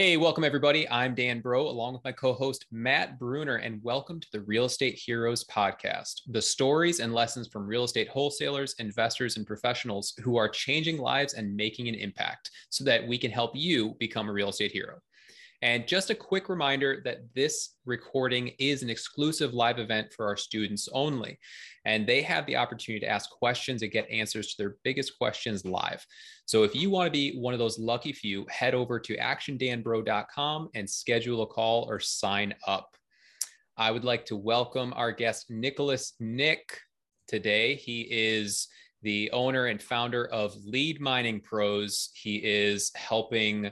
Hey, welcome everybody. I'm Dan Bro, along with my co host Matt Bruner, and welcome to the Real Estate Heroes podcast the stories and lessons from real estate wholesalers, investors, and professionals who are changing lives and making an impact so that we can help you become a real estate hero. And just a quick reminder that this recording is an exclusive live event for our students only. And they have the opportunity to ask questions and get answers to their biggest questions live. So if you want to be one of those lucky few, head over to actiondanbro.com and schedule a call or sign up. I would like to welcome our guest, Nicholas Nick, today. He is the owner and founder of Lead Mining Pros. He is helping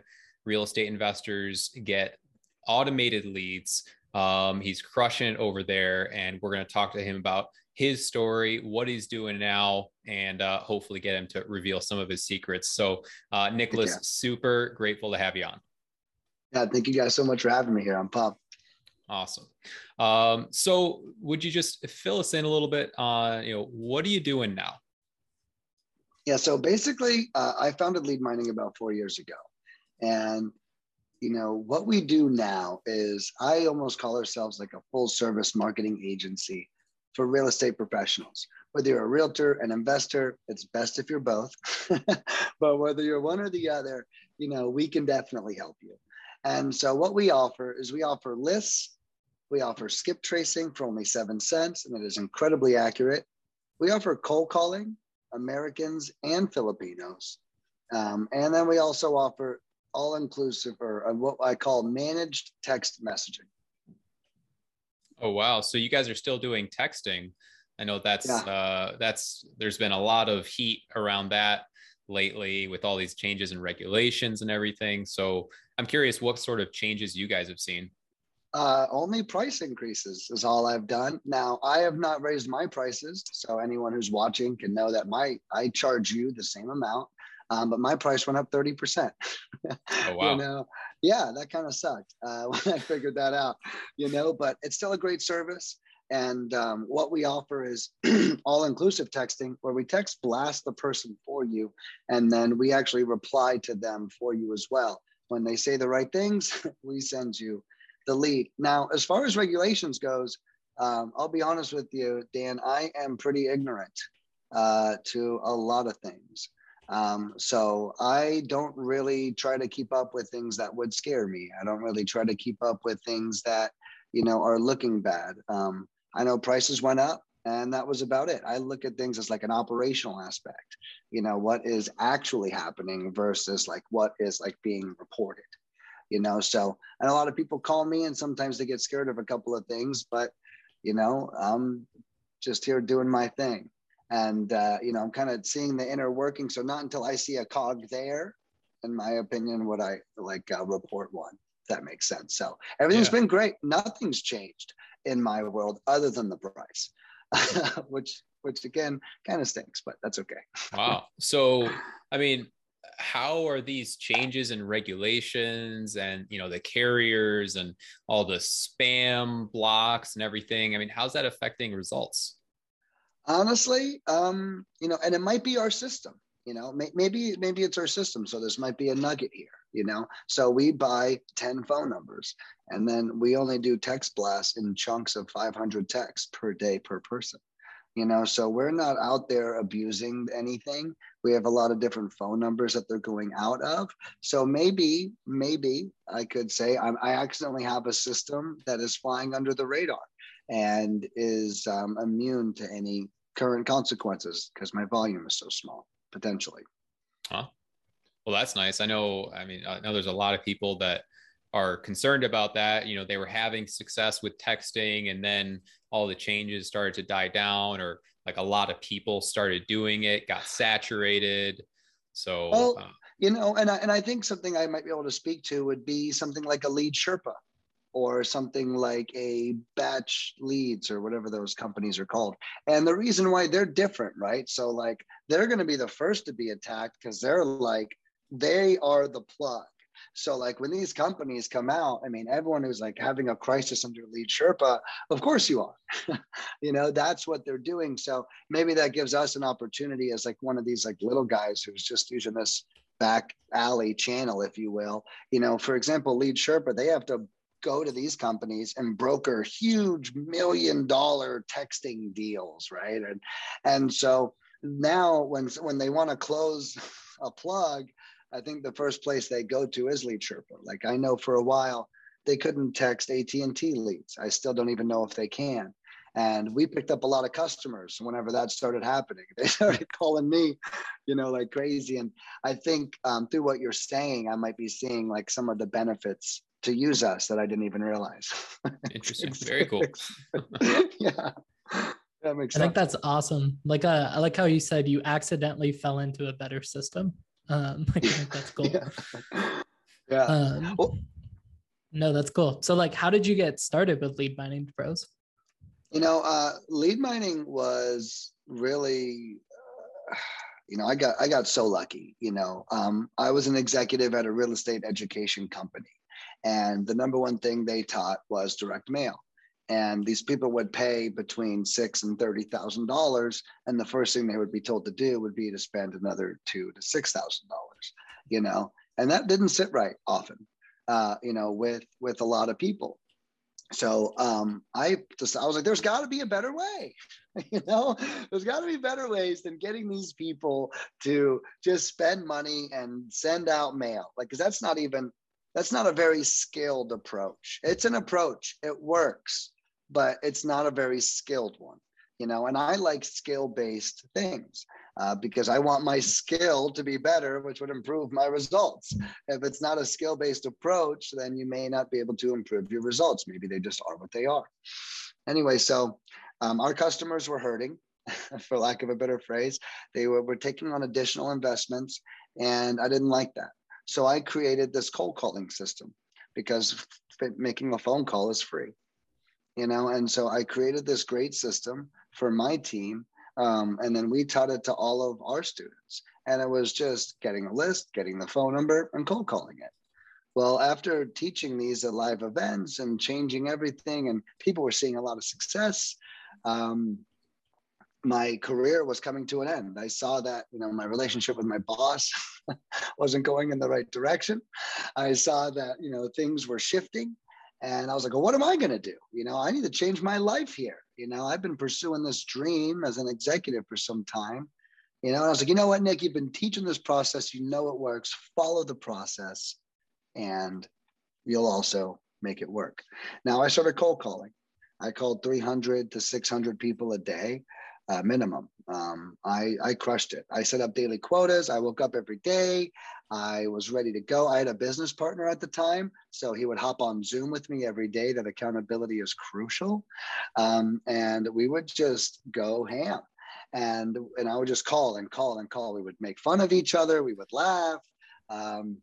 real estate investors get automated leads. Um, he's crushing it over there, and we're going to talk to him about his story, what he's doing now, and uh, hopefully get him to reveal some of his secrets. So, uh, Nicholas, yeah. super grateful to have you on. Yeah, thank you guys so much for having me here. I'm pumped. Awesome. Um, so, would you just fill us in a little bit on, you know, what are you doing now? Yeah, so basically, uh, I founded Lead Mining about four years ago. And you know what we do now is I almost call ourselves like a full service marketing agency for real estate professionals. Whether you're a realtor, an investor, it's best if you're both. but whether you're one or the other, you know, we can definitely help you. And so what we offer is we offer lists, we offer skip tracing for only seven cents, and it is incredibly accurate. We offer cold calling, Americans and Filipinos. Um, and then we also offer all inclusive or what I call managed text messaging. Oh wow! So you guys are still doing texting. I know that's yeah. uh, that's there's been a lot of heat around that lately with all these changes and regulations and everything. So I'm curious what sort of changes you guys have seen. Uh, only price increases is all I've done. Now I have not raised my prices, so anyone who's watching can know that my I charge you the same amount um, but my price went up 30%. Oh, wow. you know, yeah, that kind of sucked uh, when I figured that out, you know, but it's still a great service. And um, what we offer is all inclusive texting, where we text blast the person for you, and then we actually reply to them for you as well. When they say the right things, we send you the lead. Now, as far as regulations goes, um, I'll be honest with you, Dan, I am pretty ignorant uh, to a lot of things. Um, so I don't really try to keep up with things that would scare me. I don't really try to keep up with things that, you know, are looking bad. Um, I know prices went up and that was about it. I look at things as like an operational aspect, you know, what is actually happening versus like what is like being reported, you know. So, and a lot of people call me and sometimes they get scared of a couple of things, but, you know, I'm just here doing my thing and uh, you know i'm kind of seeing the inner working so not until i see a cog there in my opinion would i like uh, report one if that makes sense. So everything's yeah. been great. Nothing's changed in my world other than the price which which again kind of stinks but that's okay. Wow. So i mean how are these changes in regulations and you know the carriers and all the spam blocks and everything i mean how's that affecting results honestly um you know and it might be our system you know may, maybe maybe it's our system. So this might be a nugget here you know. So we buy 10 phone numbers and then we only do text blasts in chunks of 500 texts per day per person you know. So we're not out there abusing anything. We have a lot of different phone numbers that they're going out of. So maybe maybe i could say I'm, i accidentally have a system that is flying under the radar and is um, immune to any current consequences because my volume is so small potentially. Huh. Well, that's nice. I know. I mean, I know there's a lot of people that are concerned about that. You know, they were having success with texting, and then all the changes started to die down, or like a lot of people started doing it, got saturated. So, well, uh, you know, and I, and I think something I might be able to speak to would be something like a lead Sherpa or something like a BatchLeads or whatever those companies are called. And the reason why they're different, right? So like they're going to be the first to be attacked because they're like they are the plug. So like when these companies come out, I mean, everyone who's like having a crisis under lead Sherpa, of course you are. you know, that's what they're doing. So maybe that gives us an opportunity as like one of these like little guys who's just using this back alley channel, if you will. You know, for example, Lead Sherpa, they have to go to these companies and broker huge million dollar texting deals, right? And and so now when when they want to close a plug, I think the first place they go to is Lead. Like I know for a while they couldn't text AT&T leads. I still don't even know if they can. And we picked up a lot of customers whenever that started happening. They started calling me, you know, like crazy. And I think um, through what you're saying, I might be seeing like some of the benefits to use us that I didn't even realize. Interesting. Very cool. yeah. That makes sense. I think that's awesome. Like uh, I like how you said you accidentally fell into a better system. Um, I think that's cool. yeah. yeah. Um, well, no, that's cool. So like, how did you get started with lead mining pros? You know, uh, lead mining was really, uh, you know, I got I got so lucky. You know, um, I was an executive at a real estate education company, and the number one thing they taught was direct mail. And these people would pay between six and thirty thousand dollars, and the first thing they would be told to do would be to spend another two to six thousand dollars. You know, and that didn't sit right often. Uh, you know, with with a lot of people so um, I just I was like, there's got to be a better way, you know. There's got to be better ways than getting these people to just spend money and send out mail, like because that's not even that's not a very skilled approach. It's an approach, it works, but it's not a very skilled one, you know. And I like skill based things uh, because I want my skill to be better, which would improve my results. If it's not a skill based approach, then you may not be able to improve your results. Maybe they just are what they are. Anyway, so um, our customers were hurting, for lack of a better phrase. They were, were taking on additional investments, and I didn't like that. So I created this cold calling system because making a phone call is free you know and so i created this great system for my team um, and then we taught it to all of our students. And it was just getting a list, getting the phone number, and cold calling it. Well, after teaching these at live events and changing everything, and people were seeing a lot of success, um, my career was coming to an end. I saw that you know my relationship with my boss wasn't going in the right direction. I saw that you know things were shifting, and I was like, well, what am I going to do? You know, I need to change my life here. You know, I've been pursuing this dream as an executive for some time. You know, and I was like, you know what, Nick, you've been teaching this process. You know it works. Follow the process, and you'll also make it work. Now, I started cold calling. I called 300 to 600 people a day uh, minimum. Um, I, I crushed it. I set up daily quotas. I woke up every day. I was ready to go. I had a business partner at the time, so he would hop on Zoom with me every day. That accountability is crucial, um, and we would just go ham. And and I would just call and call and call. We would make fun of each other. We would laugh, um,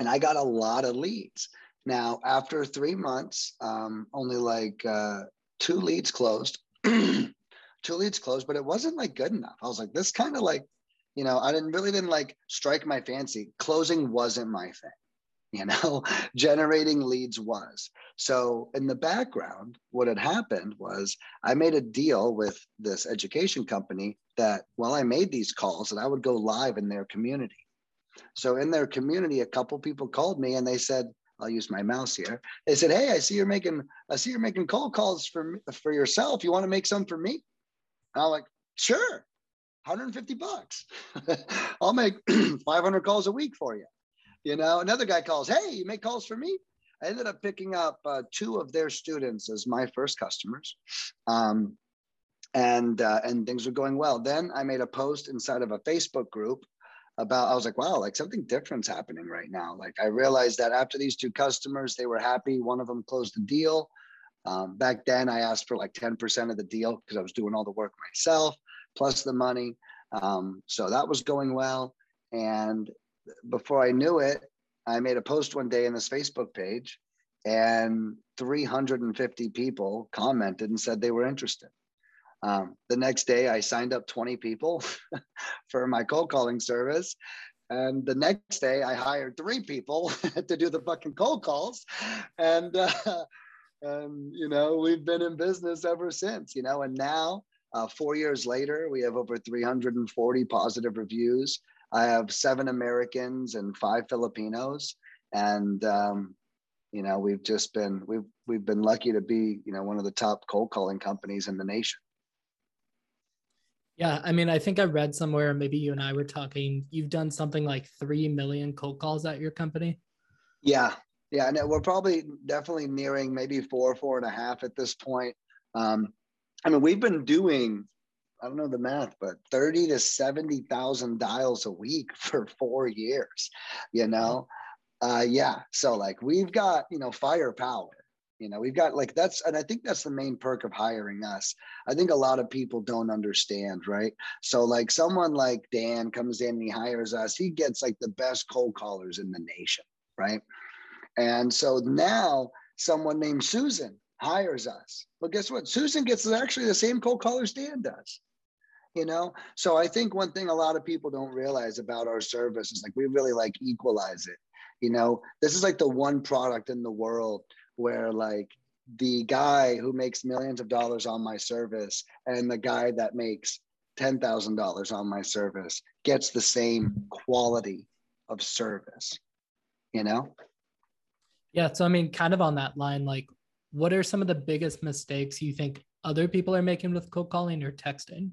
and I got a lot of leads. Now after three months, um, only like uh, two leads closed. two leads closed, but it wasn't like good enough. I was like, this kind of like, you know, I didn't really didn't like strike my fancy. Closing wasn't my thing. You know, generating leads was. So in the background, what had happened was I made a deal with this education company that while I made these calls, that I would go live in their community. So in their community, a couple people called me and they said, I'll use my mouse here. They said, "Hey, I see you're making I see you're making cold calls for for yourself. You want to make some for me?" And I'm like, sure, 150 bucks. I'll make 500 calls a week for you. You know, another guy calls, hey, you make calls for me? I ended up picking up uh, two of their students as my first customers. Um, and uh, and things were going well. Then I made a post inside of a Facebook group about I was like, wow, like something different's happening right now. Like I realized that after these two customers, they were happy. One of them closed the deal. Um, back then, I asked for like 10% of the deal because I was doing all the work myself, plus the money. Um, so that was going well. And before I knew it, I made a post one day in this Facebook page, and 350 people commented and said they were interested. Um, the next day, I signed up 20 people for my cold calling service. And the next day, I hired three people to do the fucking cold calls. And uh, and you know we've been in business ever since you know and now uh, four years later we have over 340 positive reviews I have seven Americans and five Filipinos, and um, you know we've just been we've we've been lucky to be you know one of the top cold calling companies in the nation. Yeah, I mean, I think I read somewhere, maybe you and I were talking. You've done something like three million cold calls at your company. Yeah, yeah, and we're probably definitely nearing maybe four, four and a half at this point. Um, I mean, we've been doing I don't know the math, but 30 to 70,000 dials a week for four years, you know? Uh, yeah. So like we've got, you know, firepower, you know, we've got like that's, and I think that's the main perk of hiring us. I think a lot of people don't understand, right? So like someone like Dan comes in and he hires us, he gets like the best cold callers in the nation, right? And so now someone named Susan hires us. But guess what? Susan gets actually the same cold callers Dan does you know so i think one thing a lot of people don't realize about our service is like we really like equalize it you know this is like the one product in the world where like the guy who makes millions of dollars on my service and the guy that makes $10,000 on my service gets the same quality of service, you know? Yeah. So, I mean, kind of on that line, like, what are some of the biggest mistakes you think other people are making with cold calling or texting?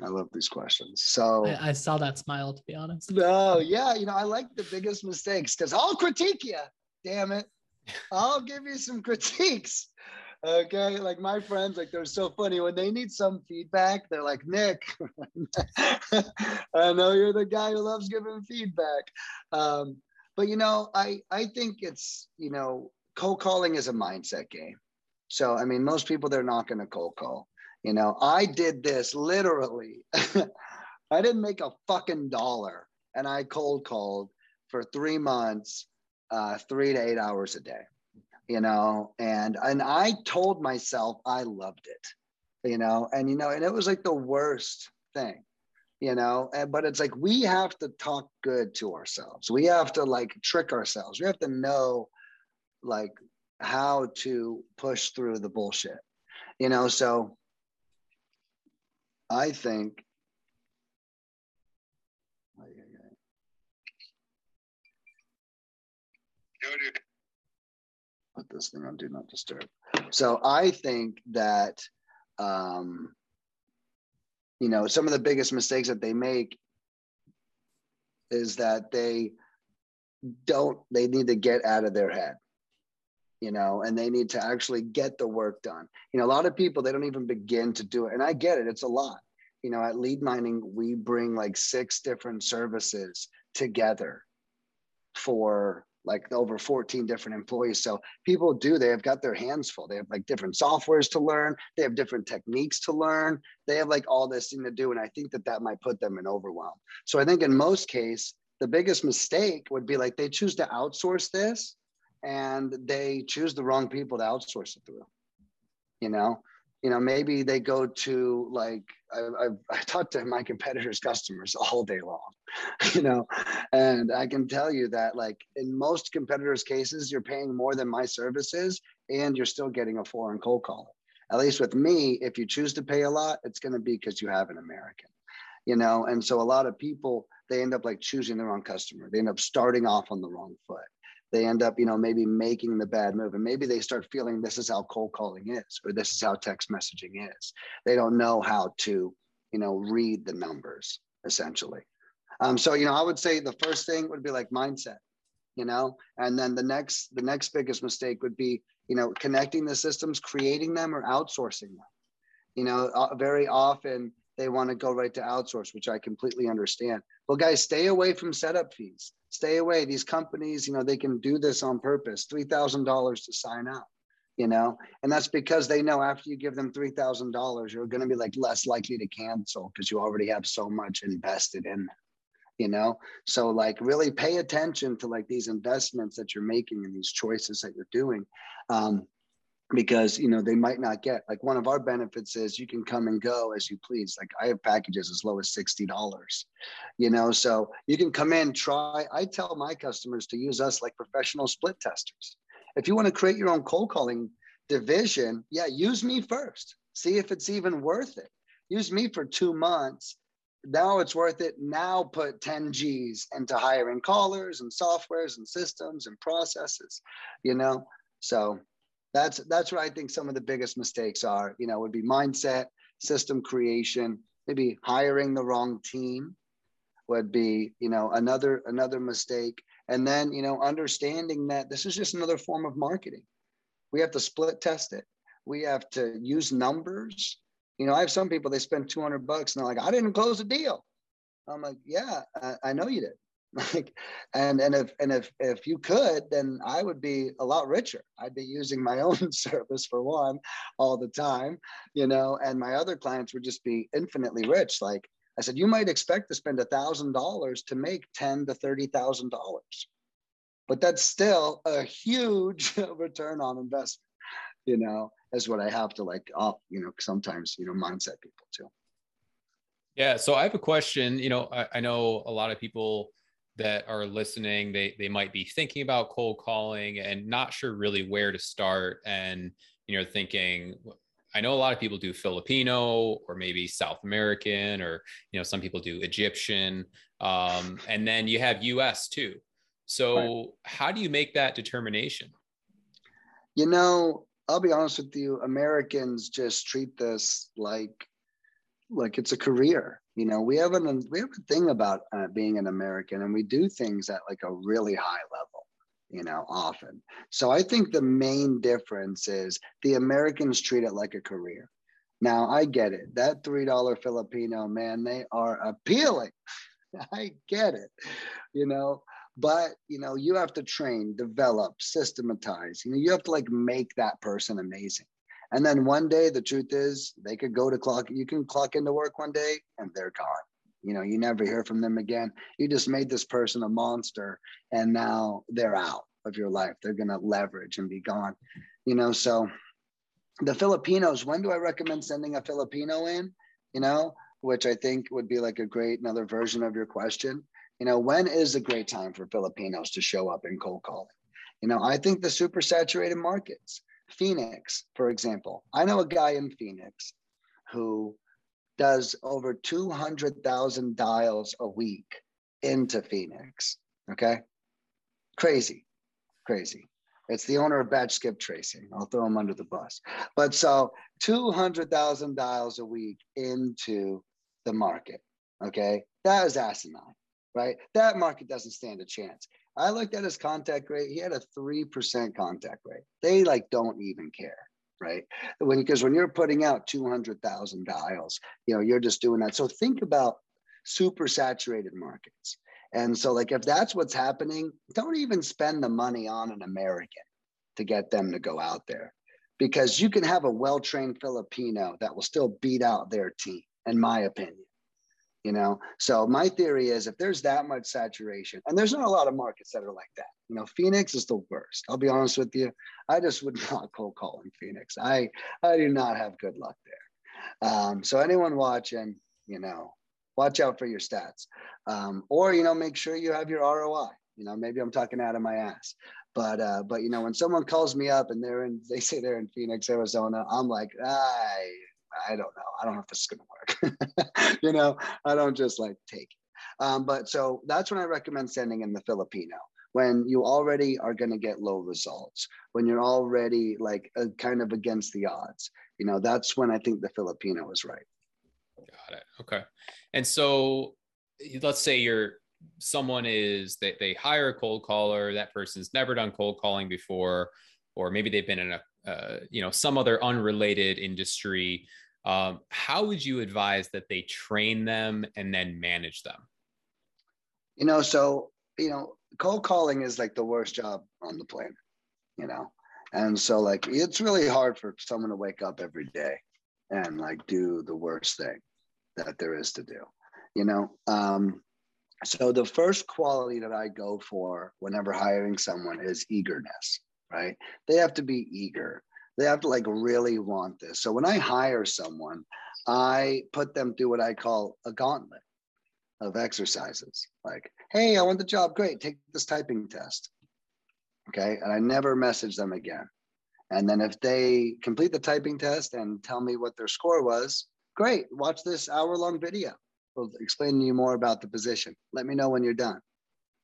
I love these questions. So I, I, saw that smile to be honest. No, yeah, you know, I like the biggest mistakes because I'll critique you. Damn it. I'll give you some critiques. Okay. Like my friends, like they're so funny. When they need some feedback, they're like, Nick, I know you're the guy who loves giving feedback. Um, but you know, I I think it's, you know, cold calling is a mindset game. So I mean, most people they're not going to cold call. You know, I did this literally. I didn't make a fucking dollar and I cold called for three months, uh, three to eight hours a day, you know, and, and I told myself I loved it, you know, and, you know, and it was like the worst thing, you know, and, but it's like, we have to talk good to ourselves. We have to like trick ourselves. We have to know like how to push through the bullshit, you know, so I think put this thing on do not disturb. So I think that um, you know some of the biggest mistakes that they make is that they don't they need to get out of their head you know, and they need to actually get the work done. You know, a lot of people, they don't even begin to do it. And I get it, it's a lot. You know, at Lead Mining, we bring like six different services together for like over 14 different employees. So people do, they have got their hands full. They have like different softwares to learn. They have different techniques to learn. They have like all this thing to do. And I think that that might put them in overwhelm. So I think in most case, the biggest mistake would be like they choose to outsource this and they choose the wrong people to outsource it through. You know, you know, maybe they go to like I, I, I talk to my competitors' customers all day long, you know, and I can tell you that like in most competitors' cases, you're paying more than my services, and you're still getting a foreign cold caller. At least with me, if you choose to pay a lot, it's going to be because you have an American, you know. And so a lot of people they end up like choosing the wrong customer. They end up starting off on the wrong foot they end up, you know, maybe making the bad move. And maybe they start feeling this is how cold calling is, or this is how text messaging is. They don't know how to, you know, read the numbers essentially. Um, so, you know, I would say the first thing would be like mindset, you know, and then the next, the next biggest mistake would be, you know, connecting the systems, creating them or outsourcing them. You know, uh, very often they want to go right to outsource, which I completely understand. Well, guys, stay away from setup fees. Stay away. These companies, you know, they can do this on purpose. Three thousand dollars to sign up, you know, and that's because they know after you give them three thousand dollars, you're going to be like less likely to cancel because you already have so much invested in them you know so like really pay attention to like these investments that you're making and these choices that you're doing um, because you know they might not get like one of our benefits is you can come and go as you please. Like i have packages as low as $60 you know so you can come in try. I tell my customers to use us like professional split testers. If you want to create your own cold calling division yeah use me first. See if it's even worth it. Use me for two months. Now it's worth it. Now put 10 G's into hiring callers and softwares and systems and processes, you know? So that's that's what I think some of the biggest mistakes are, you know, would be mindset, system creation, maybe hiring the wrong team would be, you know, another another mistake. And then, you know, understanding that this is just another form of marketing. We have to split test it. We have to use numbers you know, I have some people they spend 200 bucks and they're like, I didn't close a deal. I'm like, yeah, I, I know you did. Like, and and if and if if you could, then I would be a lot richer. I'd be using my own service for one all the time, you know, and my other clients would just be infinitely rich. Like I said, you might expect to spend a thousand dollars to make ten to thirty thousand dollars, but that's still a huge return on investment, you know is what I have to like off, you know, sometimes, you know, mindset people too. Yeah. So I have a question. You know, I, I know a lot of people that are listening, they they might be thinking about cold calling and not sure really where to start. And, you know, thinking, I know a lot of people do Filipino or maybe South American, or you know, some people do Egyptian. Um, and then you have US too. So right. how do you make that determination? You know, I'll be honest with you, Americans just treat this like like it's a career. You know, we have an we have a thing about uh, being an American, and we do things at like a really high level. You know, often. So I think the main difference is the Americans treat it like a career. Now I get it. That three dollar Filipino man, they are appealing. I get it. You know, but you know you have to train develop systematize you know you have to like make that person amazing and then one day the truth is they could go to clock you can clock into work one day and they're gone. You know you never hear from them again. You just made this person a monster and now they're out of your life. They're going to leverage and be gone you know? So the filipinos when do i recommend sending a filipino in? You know which i think would be like a great another version of your question. You know, when is a great time for Filipinos to show up in cold calling? You know, I think the super saturated markets, Phoenix, for example. I know a guy in Phoenix who does over 200,000 dials a week into Phoenix. Okay. Crazy, crazy. It's the owner of Batch Skip Tracing. I'll throw him under the bus. But so 200,000 dials a week into the market. Okay. That is asinine right? That market doesn't stand a chance. I looked at his contact rate. He had a 3% contact rate. They like don't even care, right? When because when you're putting out 200,000 dials, you know, you're just doing that. So think about super saturated markets. And so like if that's what's happening, don't even spend the money on an American to get them to go out there because you can have a well-trained Filipino that will still beat out their team in my opinion you know? So my theory is if there's that much saturation and there's not a lot of markets that are like that you know phoenix is the worst i'll be honest with you. I just would not cold call in phoenix. I i do not have good luck there. Um, so anyone watching you know watch out for your stats. Um, or you know make sure you have your roi you know maybe i'm talking out of my ass. But uh, but you know when someone calls me up and they're in they say they're in phoenix arizona i'm like i I don't know. I don't know if this is going to work. you know, I don't just like take it. Um, but so that's when I recommend sending in the Filipino when you already are going to get low results, when you're already like uh, kind of against the odds. You know, that's when I think the Filipino is right. Got it. Okay. And so let's say you're someone is they, they hire a cold caller, that person's never done cold calling before, or maybe they've been in a uh, you know some other unrelated industry um, how would you advise that they train them and then manage them you know so you know cold calling is like the worst job on the planet you know and so like it's really hard for someone to wake up every day and like do the worst thing that there is to do you know um so the first quality that i go for whenever hiring someone is eagerness right? They have to be eager. They have to like really want this. So when I hire someone, I put them through what I call a gauntlet of exercises. Like, hey, I want the job. Great. Take this typing test. Okay. And I never message them again. And then if they complete the typing test and tell me what their score was, great. Watch this hour long video. We'll explain to you more about the position. Let me know when you're done.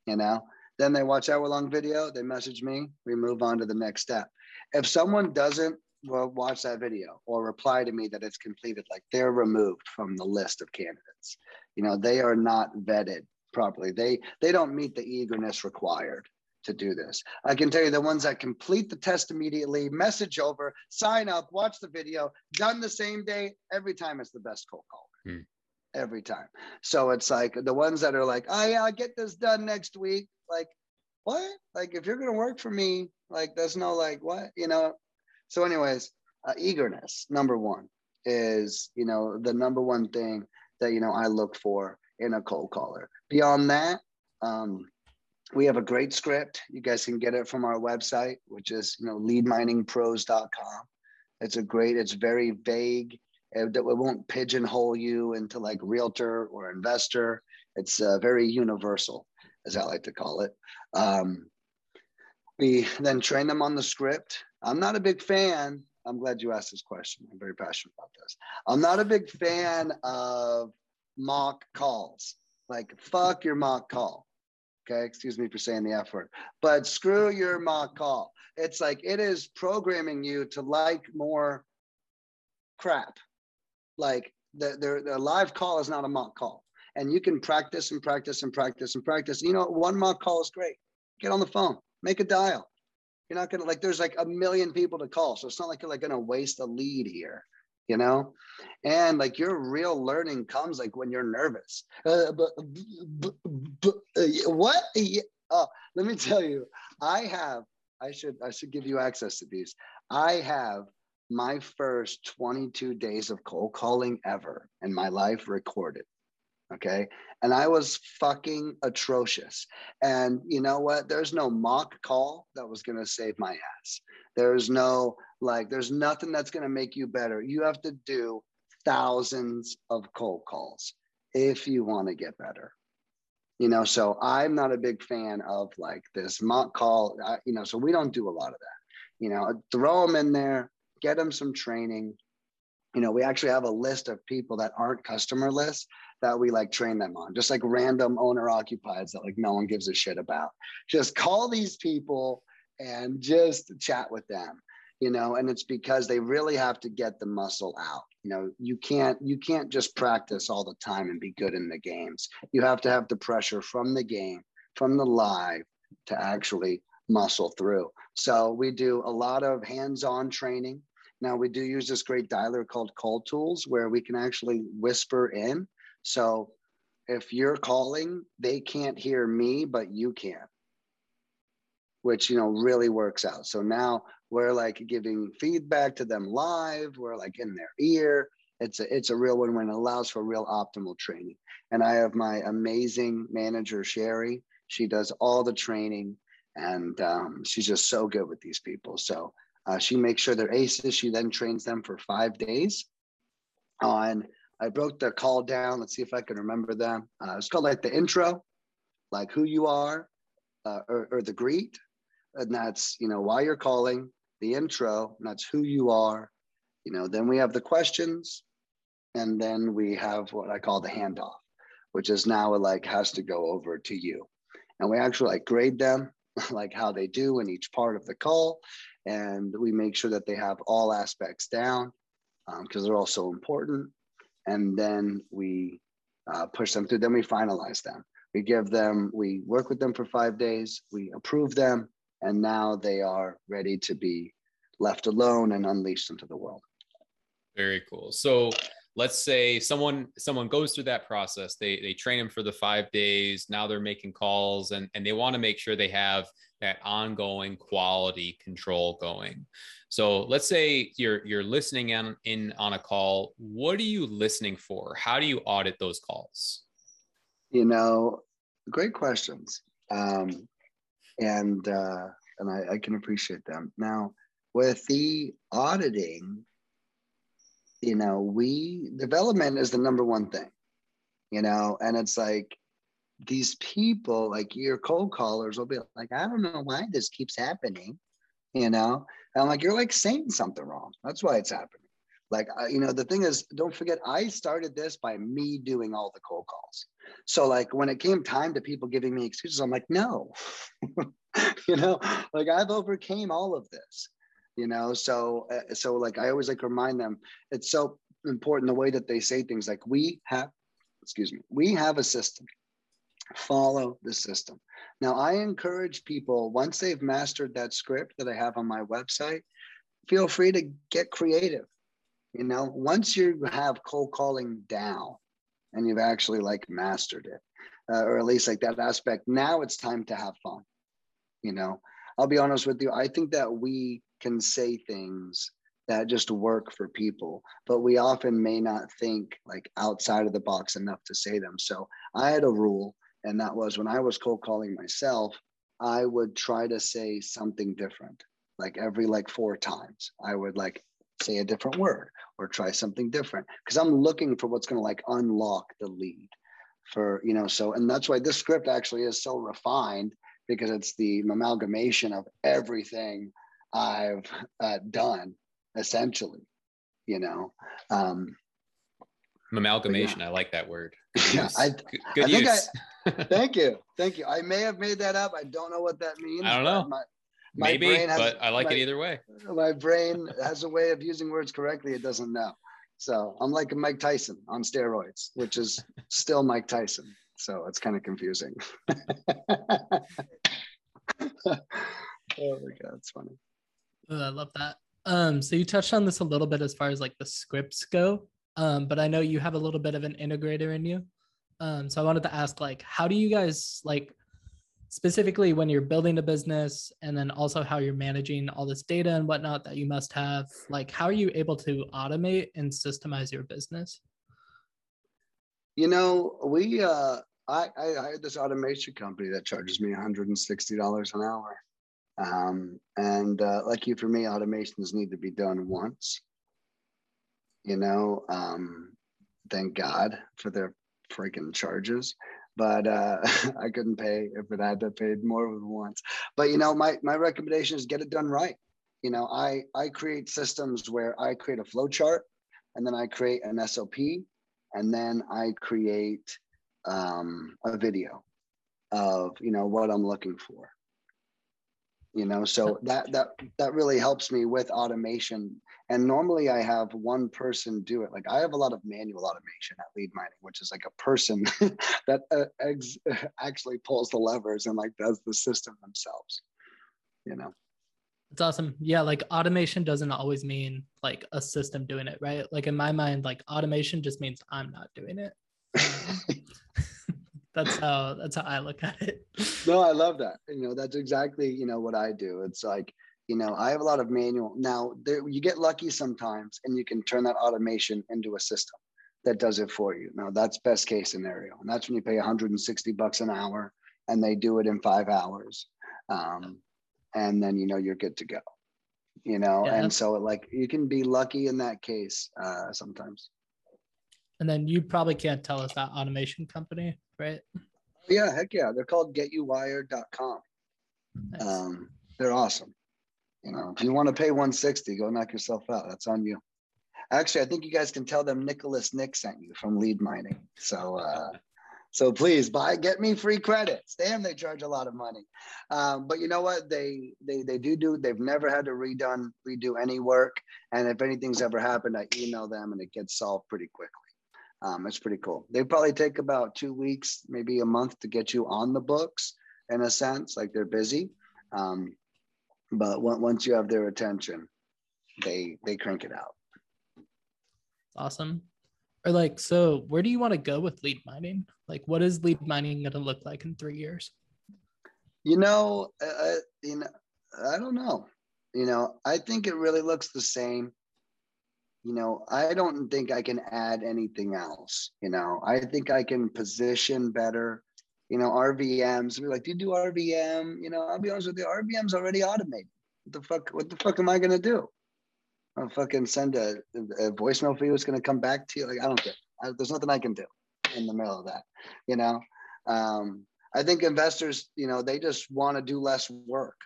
You know, then they watch hour long video, they message me, we move on to the next step. If someone doesn't well, watch that video or reply to me that it's completed, like they're removed from the list of candidates. You know, they are not vetted properly. They they don't meet the eagerness required to do this. I can tell you the ones that complete the test immediately, message over, sign up, watch the video, done the same day, every time it's the best cold call. Hmm. Every time. So it's like the ones that are like, oh yeah, I'll get this done next week. Like, what? Like if you're gonna work for me, like there's no like what, you know. So, anyways, uh, eagerness, number one, is you know, the number one thing that you know I look for in a cold caller. Beyond that, um, we have a great script. You guys can get it from our website, which is you know leadminingpros.com. It's a great. It's very vague. It, won't pigeonhole you into like realtor or investor. It's uh, very universal, as I like to call it. Um, we then train them on the script. I'm not a big fan. I'm glad you asked this question. I'm very passionate about this. I'm not a big fan of mock calls. Like, fuck your mock call. Okay, excuse me for saying the F word, but screw your mock call. It's like it is programming you to like more crap. Like the, the, the live call is not a mock call. And you can practice and practice and practice and practice. You know, one mock call is great. Get on the phone, make a dial. You're not gonna like there's like a million people to call. So it's not like you're like gonna waste a lead here you know? And like your real learning comes like when you're nervous. Uh, but, but, but uh, what? Oh, let me tell you. I have i should i should give you access to these. I have my first 22 days of cold calling ever in my life recorded okay and i was fucking atrocious and you know what there's no mock call that was going to save my ass there's no like, there's nothing that's going to make you better. You have to do thousands of cold calls if you want to get better. You know, so I'm not a big fan of like this mock call, you know, so we don't do a lot of that. You know, throw them in there, get them some training. You know, we actually have a list of people that aren't customer lists that we like train them on, just like random owner occupieds that like no one gives a shit about. Just call these people and just chat with them you know and it's because they really have to get the muscle out. You know you can't you can't just practice all the time and be good in the games. You have to have the pressure from the game from the live to actually muscle through. So we do a lot of hands-on training now we do use this great dialer called CallTools where we can actually whisper in. So if you're calling they can't hear me but you can which you know really works out. So now we're like giving feedback to them live. We're like in their ear. It's a it's a real one when it allows for real optimal training. And i have my amazing manager sherry. She does all the training and um, she's just so good with these people. So uh, she makes sure they're aces she then trains them for five days on i broke the call down let's see if i can remember them uh, it's called like the intro like who you are uh, or, or the greet and that's you know why you're calling the intro, and that's who you are. You know, then we have the questions, and then we have what I call the handoff, which is now like has to go over to you. And we actually like grade them, like how they do in each part of the call. And we make sure that they have all aspects down because um, they're all so important. And then we uh, push them through, then we finalize them. We give them, we work with them for five days, we approve them, and now they are ready to be left alone and unleashed into the world very cool so let's say someone someone goes through that process. They they train them for the five days. Now they're making calls and and they want to make sure they have that ongoing quality control going. So let's say you're you're listening in, in on a call. What are you listening for? How do you audit those calls? You know great questions. Um, and uh, and I, I can appreciate them. Now, with the auditing, you know, we development is the number one thing, you know, and it's like these people, like your cold callers, will be like, I don't know why this keeps happening, you know, and I'm like, you're like saying something wrong. That's why it's happening. Like, uh, you know, the thing is, don't forget, I started this by me doing all the cold calls. So, like, when it came time to people giving me excuses, I'm like, no, you know, like I've overcame all of this, you know. So, uh, so like, I always like remind them it's so important the way that they say things. Like, we have, excuse me, we have a system. Follow the system. Now, I encourage people once they've mastered that script that I have on my website, feel free to get creative you know once you have cold calling down and you've actually like mastered it uh, or at least like that aspect now it's time to have fun you know i'll be honest with you i think that we can say things that just work for people but we often may not think like outside of the box enough to say them. So i had a rule and that was when i was cold calling myself i would try to say something different like every like four times. I would like say a different word or try something different because i'm looking for what's going to like unlock the lead for you know so and that's why this script actually is so refined because it's the amalgamation of everything i've uh, done essentially you know um amalgamation yeah. i like that word yeah, I, good I use. I, thank you thank you i may have made that up i don't know what that means i don't know my, Maybe, has, but I like my, it either way. My brain has a way of using words correctly. It doesn't know. So I'm like Mike Tyson on steroids, which is still Mike Tyson. So it's kind of confusing. oh my god, it's funny. I love that. Um, so you touched on this a little bit as far as like the scripts go, um, but I know you have a little bit of an integrator in you. Um, so I wanted to ask, like, how do you guys like specifically when you're building a business and then also how you're managing all this data and whatnot that you must have like how are you able to automate and systemize your business you know we uh i i hired this automation company that charges me $160 an hour um and uh lucky for me automations need to be done once you know um thank god for their freaking charges but uh, I couldn't pay if it had to paid more than once. But you know, my my recommendation is get it done right. You know, I I create systems where I create a flow chart, and then I create an SOP, and then I create um, a video of you know what I'm looking for. You know, so that that that really helps me with automation and normally I have one person do it. Like I have a lot of manual automation at lead mining, which is like a person that uh, ex- actually pulls the levers and like does the system themselves, you know? It's awesome. Yeah, like automation doesn't always mean like a system doing it, right? Like in my mind, like automation just means I'm not doing it. that's how that's how I look at it. No, I love that. You know, that's exactly, you know, what I do. It's like you know i have a lot of manual now there, you get lucky sometimes and you can turn that automation into a system that does it for you now that's best case scenario and that's when you pay 160 bucks an hour and they do it in five hours um, and then you know you're good to go you know yeah. and so like you can be lucky in that case uh, sometimes and then you probably can't tell us that automation company right yeah heck yeah they're called getyouwired.com nice. um, they're awesome you know, if you want to pay 160, go knock yourself out. That's on you. Actually, I think you guys can tell them Nicholas Nick sent you from lead mining. So uh so please buy get me free credits. Damn, they charge a lot of money. Um, but you know what? They they they do do they've never had to redone redo any work. And if anything's ever happened, I email them and it gets solved pretty quickly. Um, it's pretty cool. They probably take about two weeks, maybe a month to get you on the books in a sense, like they're busy. Um, but once you have their attention, they they crank it out. Awesome. Or like, so where do you want to go with lead mining? Like, what is lead mining going to look like in three years? You know, uh, uh, you know, I don't know. You know, I think it really looks the same. You know, I don't think I can add anything else. You know, I think I can position better you know, RVMs. We're like, do you do RVM? You know, I'll be honest with you, RVM's already automated. What the fuck? What the fuck am I gonna do? I'll fucking send a, a voicemail for you. It's gonna come back to you. Like I don't care. I, there's nothing I can do in the middle of that. You know, um, I think investors, you know, they just want to do less work.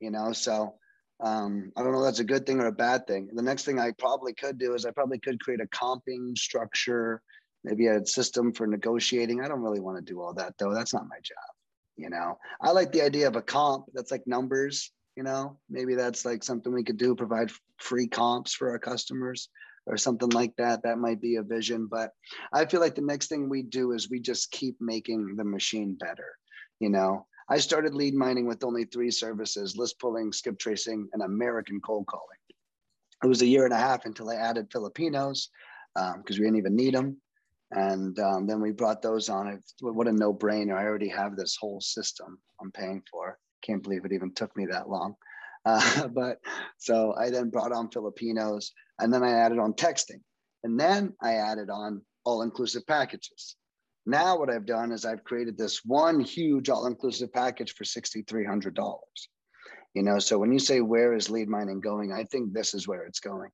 You know, so Um, I don't know if that's a good thing or a bad thing. The next thing I probably could do is I probably could create a comping structure, maybe a system for negotiating. I don't really want to do all that though. That's not my job. You know, I like the idea of a comp that's like numbers, you know, maybe that's like something we could do, provide free comps for our customers or something like that. That might be a vision. But I feel like the next thing we do is we just keep making the machine better. You know, I started lead mining with only three services list pulling, skip tracing, and American cold calling. It was a year and a half until I added Filipinos because um, we didn't even need them. And um, then we brought those on. It, what a no brainer. I already have this whole system I'm paying for. Can't believe it even took me that long. Uh, but so I then brought on Filipinos and then I added on texting. And then I added on all inclusive packages. Now, what I've done is I've created this one huge all inclusive package for $6,300. You know, so when you say where is lead mining going, I think this is where it's going.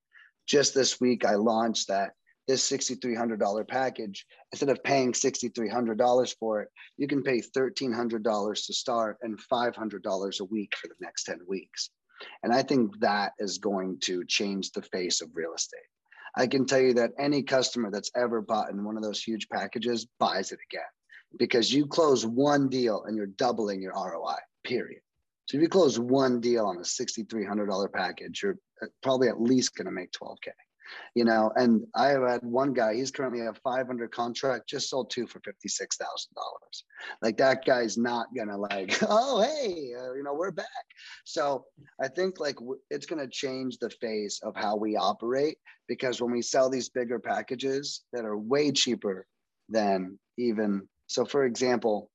Just this week, I launched that this $6,300 package, instead of paying $6,300 for it, you can pay $1,300 to start and $500 a week for the next 10 weeks. And I think that is going to change the face of real estate. I can tell you that any customer that's ever bought in one of those huge packages buys it again because you close one deal and you're doubling your ROI, period. So if you close one deal on a $6,300 package, you're uh, probably at least going to make 12K you know and i have had one guy he's currently a 500 contract just sold two for $56000 like that guy's not gonna like oh hey uh, you know we're back so i think like w- it's gonna change the face of how we operate because when we sell these bigger packages that are way cheaper than even so for example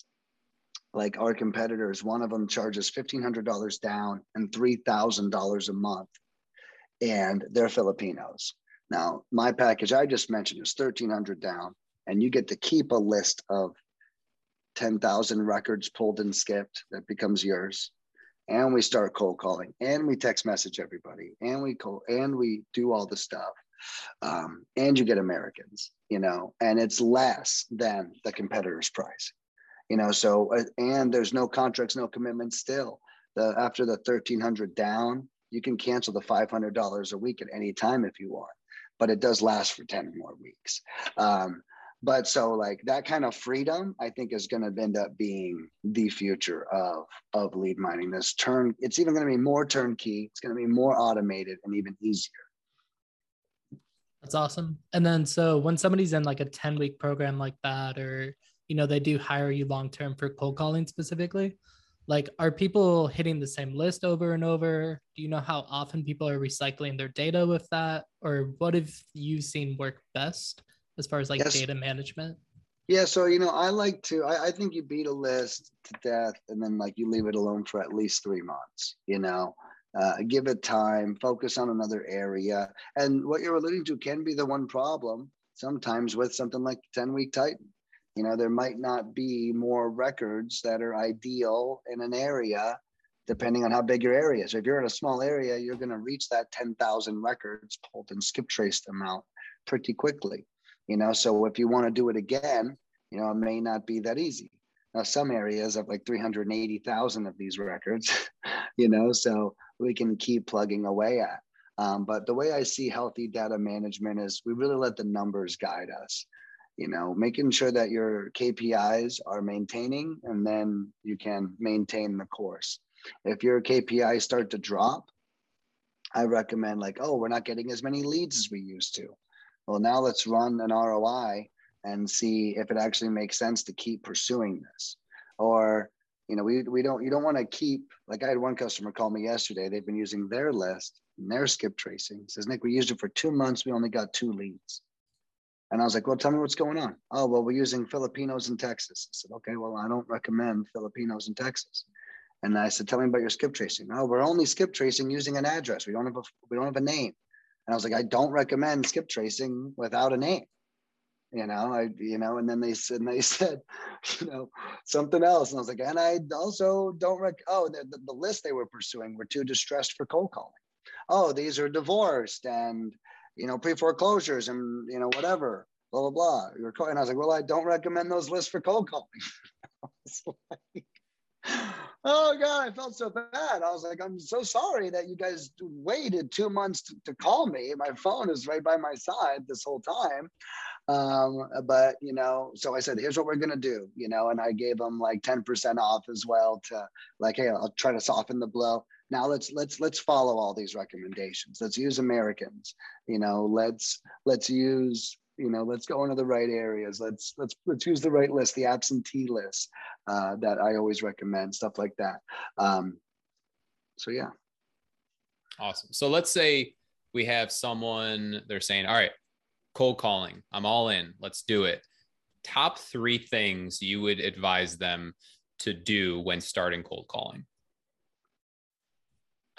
like our competitors one of them charges $1500 down and $3000 a month and they're Filipinos. Now, my package I just mentioned is 1300 down, and you get to keep a list of 10,000 records pulled and skipped that becomes yours. And we start cold calling, and we text message everybody, and we call, and we do all the stuff. Um, and you get Americans, you know, and it's less than the competitor's price, you know. So, uh, and there's no contracts, no commitments. Still, the after the 1300 down, you can cancel the $500 a week at any time if you want but it does last for 10 more weeks. Um, but so like that kind of freedom, I think is going to end up being the future of of lead mining. This turn, it's even going to be more turnkey. It's going to be more automated and even easier. That's awesome. And then so when somebody's in like a 10 week program like that, or you know, they do hire you long term for cold calling specifically, like are people hitting the same list over and over? Do you know how often people are recycling their data with that? Or what have you seen work best as far as like yes. data management? Yeah so you know i like to I, I, think you beat a list to death and then like you leave it alone for at least three months you know? Uh, give it time focus on another area. And what you're alluding to can be the one problem sometimes with something like 10 week titan you know, there might not be more records that are ideal in an area, depending on how big your area is. If you're in a small area, you're going to reach that 10,000 records pulled and skip trace them out pretty quickly. You know, so if you want to do it again, you know, it may not be that easy. Now, some areas have like 380,000 of these records, you know, so we can keep plugging away at. Um, but the way I see healthy data management is we really let the numbers guide us you know making sure that your kpis are maintaining and then you can maintain the course. If your kpis start to drop i recommend like oh we're not getting as many leads as we used to. Well now let's run an roi and see if it actually makes sense to keep pursuing this. Or you know we, we don't you don't want to keep like i had one customer call me yesterday. They've been using their list and their skip tracing. Says nick we used it for two months. We only got two leads and I was like, well, tell me what's going on. Oh, well, we're using Filipinos in Texas. I said, okay, well, I don't recommend Filipinos in Texas. And I said, tell me about your skip tracing. Oh, we're only skip tracing using an address. We don't have a we don't have a name. And I was like, I don't recommend skip tracing without a name. You know, I you know, and then they said and they said, you know, something else. And I was like, and I also don't rec. Oh, the, the, the list they were pursuing were too distressed for cold calling. Oh, these are divorced and you know, pre foreclosures and you know whatever, blah blah blah. You're calling. And I was like, well, I don't recommend those lists for cold calling. oh god i felt so bad. I was like i'm so sorry that you guys waited two months to, to call me. My phone is right by my side this whole time. Um, but you know so i said here's what we're gonna do you know and i gave them like 10% off as well to like hey i'll try to soften the blow. Now let's let's let's follow all these recommendations. Let's use americans. You know let's let's use you know let's go into the right areas. Let's let's let's use the right list the absentee list uh, that i always recommend stuff like that. Um, so yeah. Awesome. So let's say we have someone they're saying all right cold calling. I'm all in. Let's do it. Top three things you would advise them to do when starting cold calling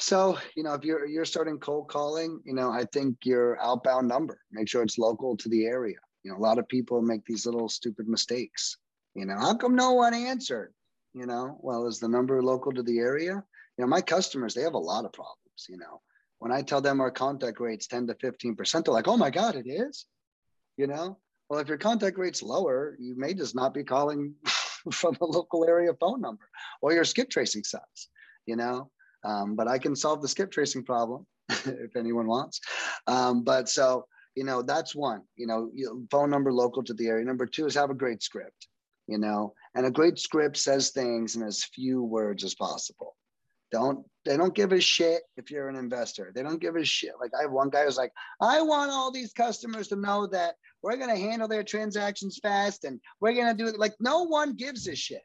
so, you know, if you're you're starting cold calling, you know, I think your outbound number, make sure it's local to the area. You know, a lot of people make these little stupid mistakes. You know, how come no one answered? You know, well, is the number local to the area? You know, my customers, they have a lot of problems, you know. When I tell them our contact rate's 10 to 15%, they're like, oh my God, it is? You know, well, if your contact rate's lower, you may just not be calling from a local area phone number or your skip tracing sucks, you know. Um, but I can solve the skip tracing problem if anyone wants. Um, but so, you know, that's one, you know, phone number local to the area. Number two is have a great script, you know, and a great script says things in as few words as possible. Don't they don't give a shit if you're an investor. They don't give a shit. Like I have one guy who's like, I want all these customers to know that we're gonna handle their transactions fast and we're gonna do it. Like no one gives a shit.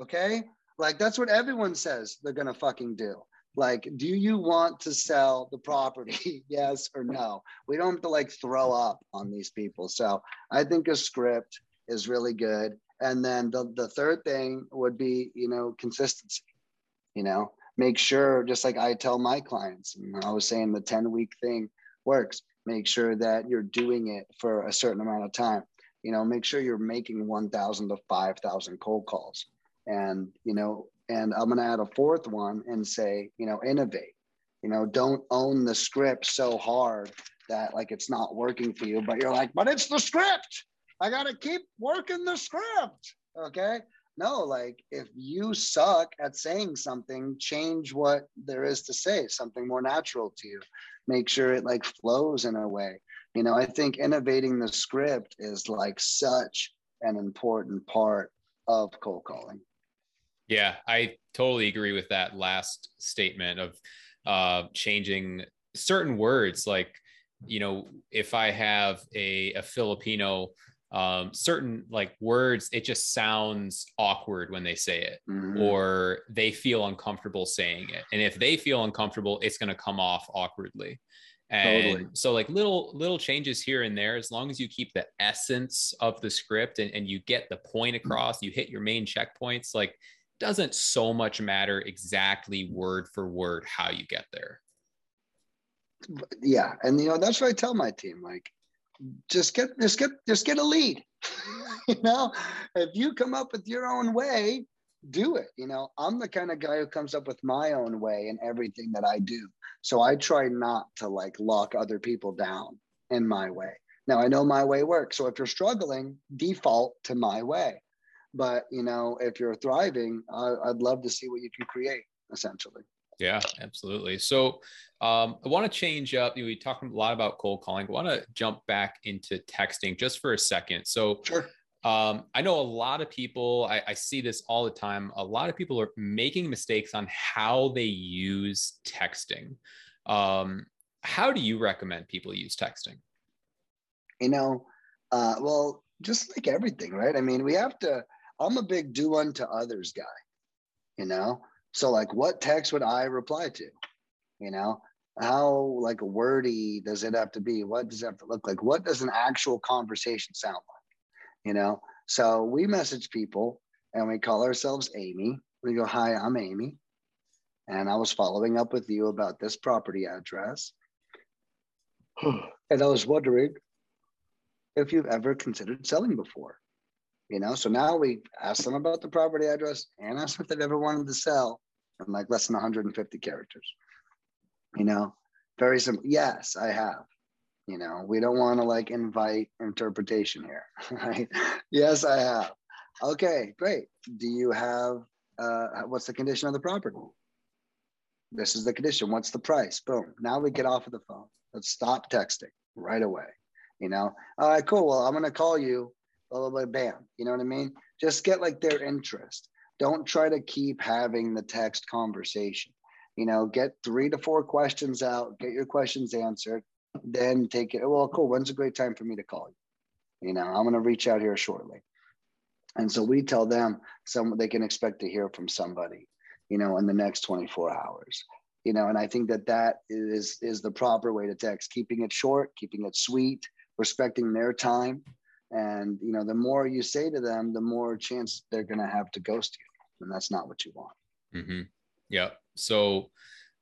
Okay. Like that's what everyone says they're gonna fucking do. Like, do you want to sell the property? yes or no? We don't have to like throw up on these people. So I think a script is really good. And then the, the third thing would be, you know, consistency. You know, make sure, just like I tell my clients, I was saying the 10 week thing works. Make sure that you're doing it for a certain amount of time. You know, make sure you're making 1,000 to 5,000 cold calls and you know and i'm going to add a fourth one and say you know innovate. You know don't own the script so hard that like it's not working for you but you're like but it's the script. I got to keep working the script. Okay? No like if you suck at saying something change what there is to say something more natural to you. Make sure it like flows in a way. You know i think innovating the script is like such an important part of cold calling yeah, I totally agree with that last statement of uh, changing certain words. Like, you know, if I have a, a Filipino, um, certain like words, it just sounds awkward when they say it, mm-hmm. or they feel uncomfortable saying it. And if they feel uncomfortable, it's going to come off awkwardly. And totally. so like little little changes here and there, as long as you keep the essence of the script and, and you get the point across, you hit your main checkpoints, like doesn't so much matter exactly word for word how you get there. Yeah, and you know that's what I tell my team. Like, just get just get just get a lead. you know, if you come up with your own way, do it. You know, I'm the kind of guy who comes up with my own way in everything that I do. So I try not to like lock other people down in my way. Now I know my way works. So if you're struggling, default to my way. But you know, if you're thriving, I, would love to see what you can create. Essentially. Yeah, absolutely. So um, I want to change up. You know, we talked a lot about cold calling. I want to jump back into texting just for a second. So sure. Um, I know a lot of people, I, I, see this all the time. A lot of people are making mistakes on how they use texting. Um, how do you recommend people use texting? You know, uh, well, just like everything, right? I mean, we have to I'm a big do unto others guy, you know? So like what text would I reply to? You know, how like wordy does it have to be? What does it have to look like? What does an actual conversation sound like? You know, so we message people and we call ourselves Amy. We go, Hi, I'm Amy. And I was following up with you about this property address. and I was wondering if you've ever considered selling before you know so now we ask them about the property address and ask if they've ever wanted to sell in like less than 150 characters you know very simple yes i have you know we don't want to like invite interpretation here right yes i have okay great do you have uh, what's the condition of the property? This is the condition. What's the price? Boom. Now we get off of the phone. Let's stop texting right away. You know, all right, cool. Well, I'm going to call you, blah, blah, blah, bam. You know what I mean? Just get like their interest. Don't try to keep having the text conversation. You know, get three to four questions out, get your questions answered, then take it. Well, cool. When's a great time for me to call you? You know, I'm going to reach out here shortly. And so we tell them some they can expect to hear from somebody, you know, in the next 24 hours. You know, and I think that that is is the proper way to text, keeping it short, keeping it sweet, respecting their time, and you know, the more you say to them, the more chance they're going to have to ghost you, and that's not what you want. Mm-hmm. Yeah. So,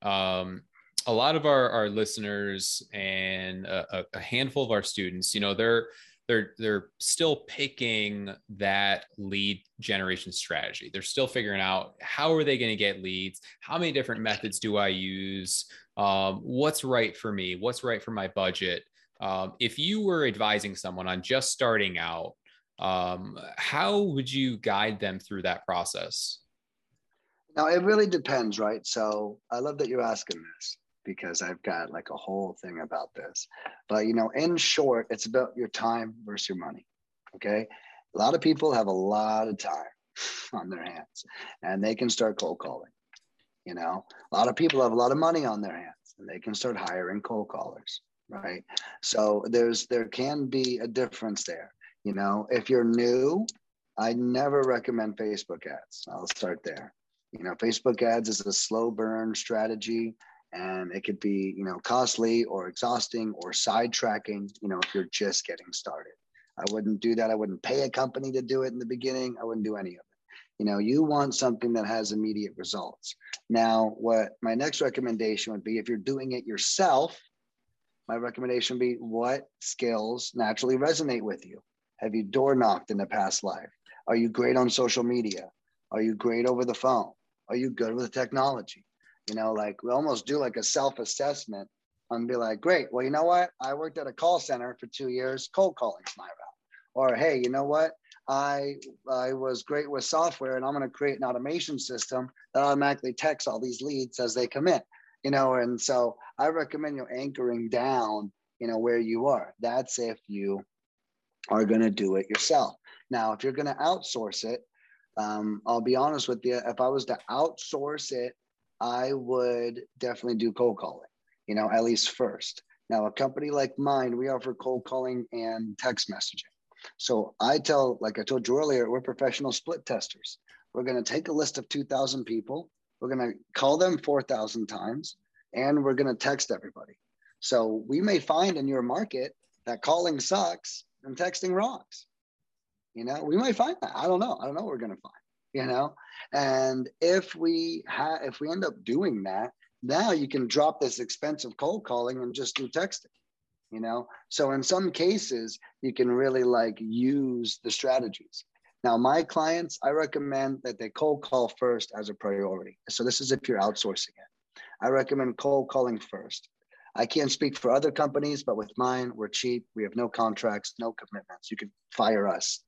um, a lot of our our listeners and a, a handful of our students, you know, they're they're they're still picking that lead generation strategy they're still figuring out how are they going to get leads how many different methods do i use um, what's right for me what's right for my budget um, if you were advising someone on just starting out um, how would you guide them through that process now it really depends right so i love that you're asking this because I've got like a whole thing about this. But you know, in short, it's about your time versus your money. Okay. A lot of people have a lot of time on their hands and they can start cold calling. You know, a lot of people have a lot of money on their hands and they can start hiring cold callers. Right. So there's there can be a difference there. You know, if you're new, I never recommend Facebook ads. I'll start there. You know, Facebook ads is a slow burn strategy and it could be you know costly or exhausting or sidetracking you know if you're just getting started i wouldn't do that i wouldn't pay a company to do it in the beginning i wouldn't do any of it you know you want something that has immediate results now what my next recommendation would be if you're doing it yourself my recommendation would be what skills naturally resonate with you have you door knocked in a past life are you great on social media are you great over the phone are you good with technology you know, like we almost do like a self assessment and be like, great, well, you know what? I worked at a call center for two years, cold calling's my route. Or hey, you know what? I I was great with software and I'm going to create an automation system that automatically texts all these leads as they come in. You know, and so I recommend you anchoring down, you know, where you are. That's if you are going to do it yourself. Now, if you're going to outsource it, um, I'll be honest with you. If I was to outsource it I would definitely do cold calling, you know, at least first. Now, a company like mine, we offer cold calling and text messaging. So I tell, like I told you earlier, we're professional split testers. We're going to take a list of 2,000 people, we're going to call them 4,000 times, and we're going to text everybody. So we may find in your market that calling sucks and texting rocks. You know, we might find that. I don't know. I don't know what we're going to find you know and if we have if we end up doing that now you can drop this expensive cold calling and just do texting you know so in some cases you can really like use the strategies now my clients i recommend that they cold call first as a priority so this is if you're outsourcing it i recommend cold calling first i can't speak for other companies but with mine we're cheap we have no contracts no commitments you can fire us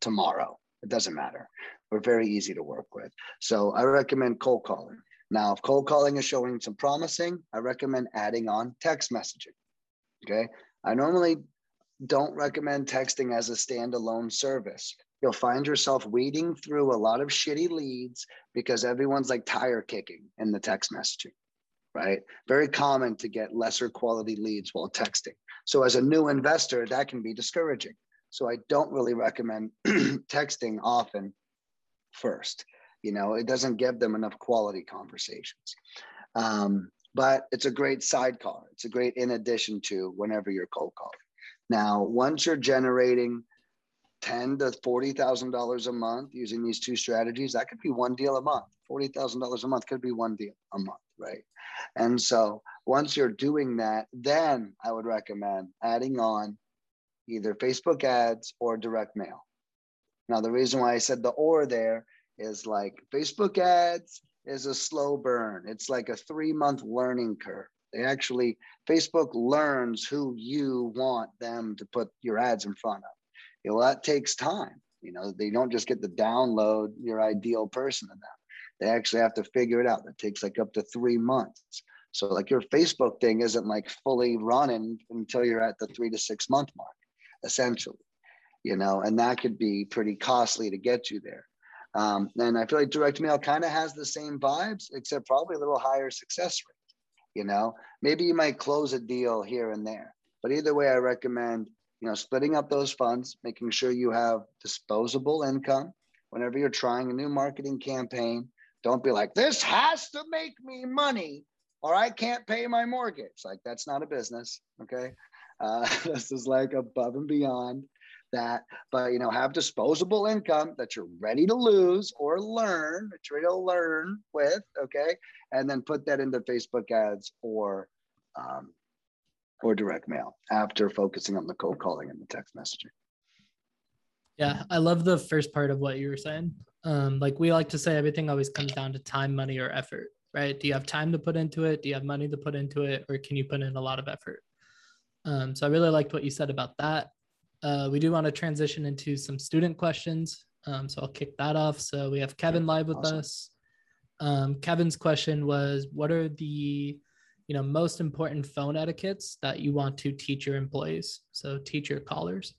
tomorrow it doesn't matter we're very easy to work with. So I recommend cold calling. Now, if cold calling is showing some promising, I recommend adding on text messaging. Okay. I normally don't recommend texting as a standalone service. You'll find yourself wading through a lot of shitty leads because everyone's like tire kicking in the text messaging, right? Very common to get lesser quality leads while texting. So, as a new investor, that can be discouraging. So, I don't really recommend texting often first. You know, it doesn't give them enough quality conversations. Um, but it's a great sidecar. It's a great in addition to whenever you're cold calling. Now, once you're generating ten to forty thousand dollars a month using these two strategies, that could be one deal a month. Forty thousand dollars a month could be one deal a month, right? And so once you're doing that, then I would recommend adding on either Facebook ads or direct mail. Now, the reason why I said the or there is like Facebook ads is a slow burn. It's like a three month learning curve. They actually, Facebook learns who you want them to put your ads in front of. Know, that takes time. You know, they don't just get to download your ideal person in them. They actually have to figure it out. That takes like up to three months. So like your Facebook thing isn't like fully running until you're at the three to six month mark, essentially, you know, and that could be pretty costly to get you there. Um, and I feel like direct mail kind of has the same vibes, except probably a little higher success rate. You know, maybe you might close a deal here and there, but either way, I recommend you know splitting up those funds, making sure you have disposable income whenever you're trying a new marketing campaign. Don't be like, this has to make me money or I can't pay my mortgage. Like, that's not a business. Okay. Uh, this is like above and beyond that. But, you know, have disposable income that you're ready to lose or learn, that you're ready to learn with. Okay. And then put that into Facebook ads or, um, or direct mail after focusing on the cold calling and the text messaging. Yeah, I love the first part of what you were saying. Um, like we like to say, everything always comes down to time, money, or effort, right? Do you have time to put into it? Do you have money to put into it, or can you put in a lot of effort? Um, so I really liked what you said about that. Uh, we do want to transition into some student questions. Um, so I'll kick that off. So we have Kevin live with awesome. us. Um, Kevin's question was, what are the you know most important phone etiquettes that you want to teach your employees? So teach your callers.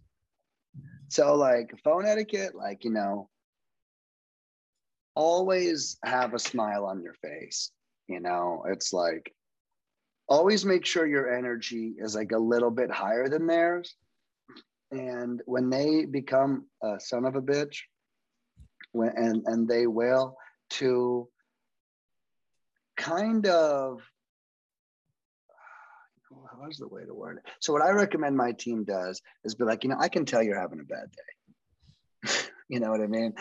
So like phone etiquette, like you know, always have a smile on your face. You know, it's like always make sure your energy is like a little bit higher than theirs. And when they become a son of a bitch, when, and and they will to kind of how's the way to word it? So what I recommend my team does is be like, you know, I can tell you're having a bad day. you know what I mean?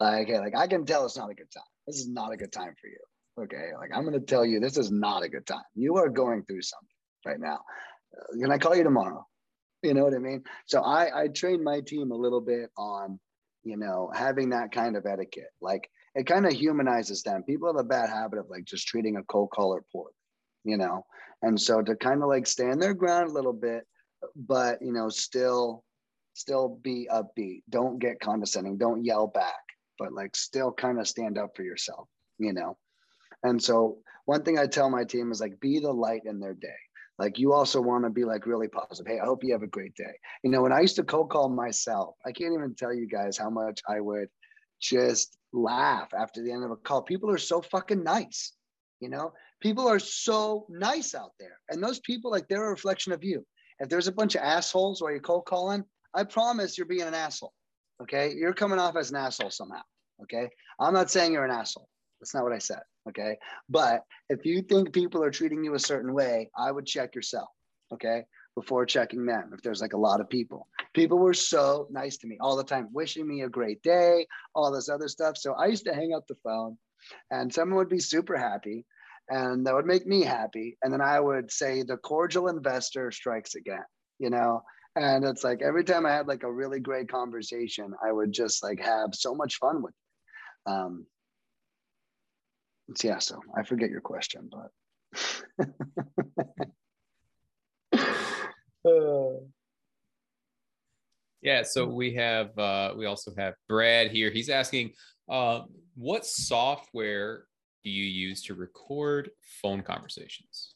Like, hey, like I can tell it's not a good time. This is not a good time for you. Okay, like I'm going to tell you this is not a good time. You are going through something right now. Uh, can I call you tomorrow? You know what I mean? So I I train my team a little bit on, you know, having that kind of etiquette. Like it kind of humanizes them. People have a bad habit of like just treating a cold caller poorly, you know. And so to kind of like stand their ground a little bit, but you know, still still be upbeat. Don't get condescending. Don't yell back, but like still kind of stand up for yourself, you know. And so one thing I tell my team is like be the light in their day. Like you also want to be like really positive. Hey, I hope you have a great day. You know, when I used to cold call myself, I can't even tell you guys how much I would just laugh after the end of a call. People are so fucking nice. You know, people are so nice out there. And those people, like, they're a reflection of you. If there's a bunch of assholes while you're cold calling, I promise you're being an asshole. Okay. You're coming off as an asshole somehow. Okay. I'm not saying you're an asshole. That's not what I said. Okay. But if you think people are treating you a certain way, I would check yourself. Okay. Before checking them, if there's like a lot of people, people were so nice to me all the time, wishing me a great day, all this other stuff. So I used to hang up the phone and someone would be super happy and that would make me happy. And then i would say the cordial investor strikes again you know? And it's like every time i had like a really great conversation i would just like have so much fun with it. Um yeah so i forget your question but yeah so we have uh we also have brad here. He's asking uh, what software do you use to record phone conversations?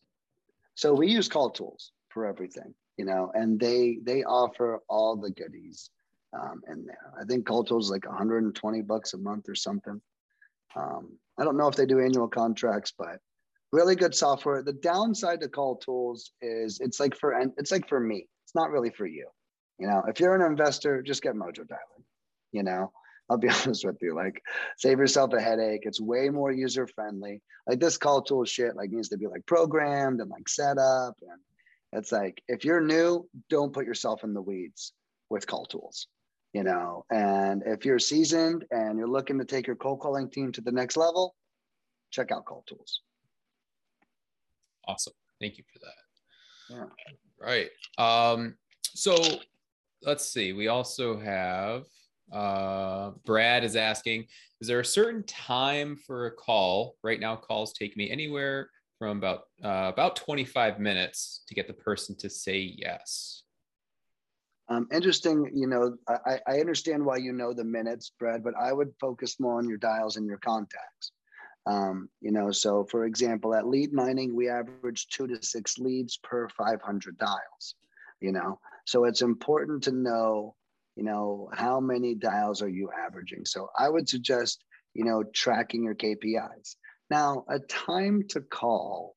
So we use CallTools for everything, you know, and they they offer all the goodies um, in there. I think CallTools is like 120 bucks a month or something. Um, I don't know if they do annual contracts, but really good software. The downside to CallTools is it's like for it's like for me. It's not really for you. You know, if you're an investor, just get Mojo Dialing. You know, I'll be honest with you. Like, save yourself a headache. It's way more user friendly. Like this call tool shit like needs to be like programmed and like set up. And it's like if you're new, don't put yourself in the weeds with CallTools. You know, and if you're seasoned and you're looking to take your cold calling team to the next level, check out CallTools. Awesome. Thank you for that. Yeah. Right. Um, so let's see. We also have uh, Brad is asking, is there a certain time for a call? Right now, calls take me anywhere from about uh, about 25 minutes to get the person to say yes. Um, interesting. You know, I, I understand why you know the minutes, Brad, but I would focus more on your dials and your contacts. Um, you know, so for example, at lead mining, we average two to six leads per 500 dials. You know, so it's important to know, you know, how many dials are you averaging. So I would suggest, you know, tracking your KPIs. Now, a time to call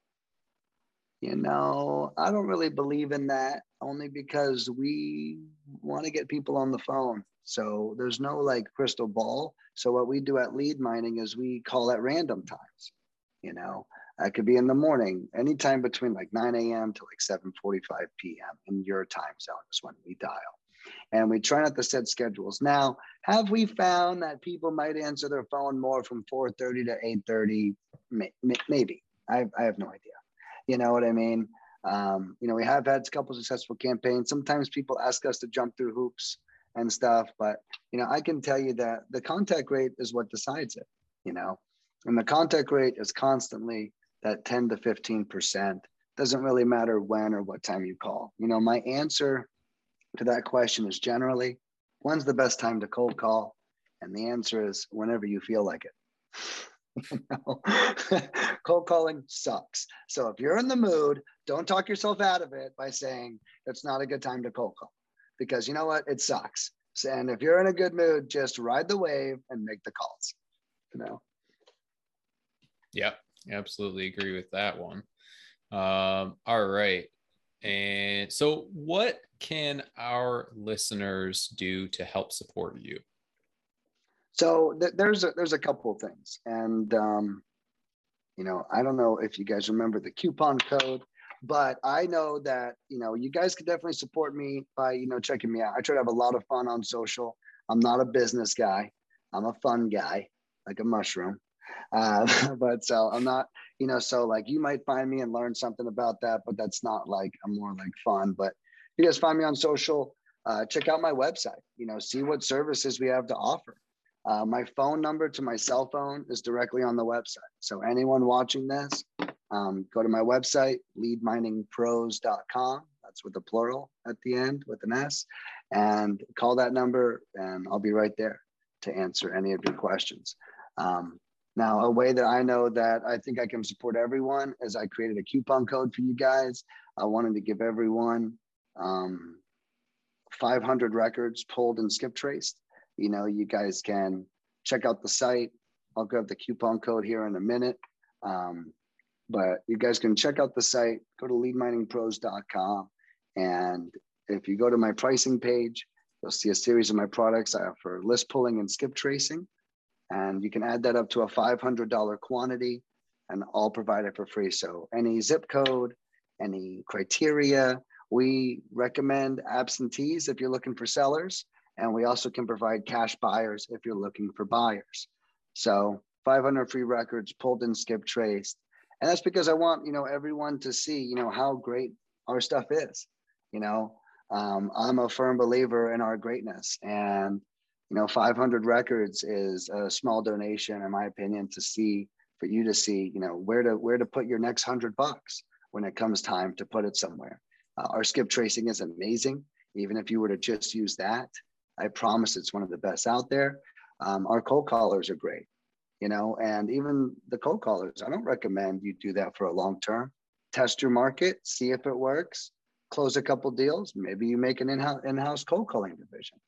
you know, I don't really believe in that only because we want to get people on the phone. So there's no like crystal ball. So what we do at lead mining is we call at random times. You know, I could be in the morning, anytime between like 9 a.m. to like 7:45 p.m. in your time zone is when we dial. And we try not to set schedules. Now, have we found that people might answer their phone more from 4:30 to 8:30? Maybe. I, I have no idea. You know what I mean? Um, you know, we have had a couple successful campaigns. Sometimes people ask us to jump through hoops and stuff, but you know, I can tell you that the contact rate is what decides it. You know, and the contact rate is constantly that 10 to 15 percent. Doesn't really matter when or what time you call. You know, my answer to that question is generally, when's the best time to cold call? And the answer is whenever you feel like it. cold calling sucks. So if you're in the mood, don't talk yourself out of it by saying it's not a good time to cold call because you know what? It sucks. And if you're in a good mood, just ride the wave and make the calls. You know? Yep. Absolutely agree with that one. Um, all right. And so, what can our listeners do to help support you? So th- there's a, there's a couple of things, and um, you know I don't know if you guys remember the coupon code, but I know that you know you guys could definitely support me by you know checking me out. I try to have a lot of fun on social. I'm not a business guy. I'm a fun guy, like a mushroom. Uh, but so I'm not, you know, so like you might find me and learn something about that, but that's not like I'm more like fun. But you guys find me on social. Uh, check out my website. You know, see what services we have to offer. Uh, my phone number to my cell phone is directly on the website. So anyone watching this, um, go to my website, leadminingpros.com. That's with a plural at the end with an S, and call that number, and I'll be right there to answer any of your questions. Um, now, a way that I know that I think I can support everyone is I created a coupon code for you guys. I wanted to give everyone um, 500 records pulled and skip traced you know, you guys can check out the site. I'll grab the coupon code here in a minute. Um, but you guys can check out the site, go to leadminingpros.com. And if you go to my pricing page, you'll see a series of my products. I offer list pulling and skip tracing. And you can add that up to a $500 quantity and I'll provide it for free. So any zip code, any criteria, we recommend absentees if you're looking for sellers. And we also can provide cash buyers if you're looking for buyers. So 500 free records pulled and skip traced. And that's because I want, you know, everyone to see, you know, how great our stuff is. You know, um, I'm a firm believer in our greatness and, you know, 500 records is a small donation, in my opinion, to see, for you to see, you know, where to, where to put your next hundred bucks when it comes time to put it somewhere. Uh, our skip tracing is amazing. Even if you were to just use that, I promise it's one of the best out there. Um, our cold callers are great, you know, and even the cold callers, I don't recommend you do that for a long term. Test your market, see if it works, close a couple deals. Maybe you make an in-house, in-house cold calling division,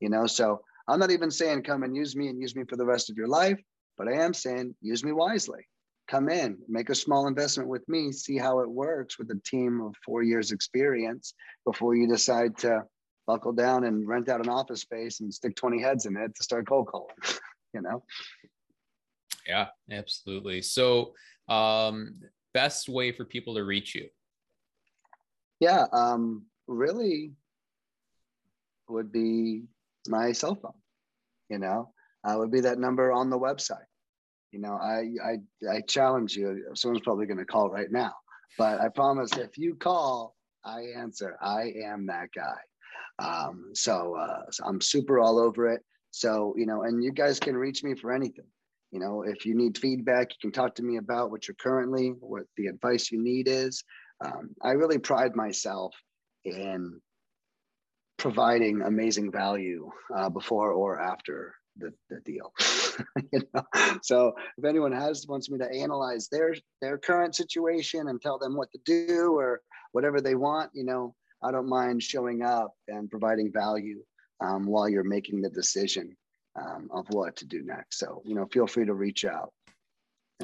you know. So I'm not even saying come and use me and use me for the rest of your life, but I am saying use me wisely. Come in, make a small investment with me, see how it works with a team of four years experience before you decide to buckle down and rent out an office space and stick 20 heads in it to start cold calling, you know? Yeah, absolutely. So, um, best way for people to reach you? Yeah, um, really would be my cell phone, you know, uh, would be that number on the website. You know, I, I, I challenge you, someone's probably going to call right now, but I promise if you call, I answer. I am that guy. Um, so, uh, so I'm super all over it. So, you know, and you guys can reach me for anything. You know, if you need feedback, you can talk to me about what you're currently, what the advice you need is. Um, I really pride myself in providing amazing value uh, before or after the, the deal. you know? So if anyone has wants me to analyze their their current situation and tell them what to do or whatever they want, you know, I don't mind showing up and providing value um, while you're making the decision um, of what to do next. So you know, feel free to reach out.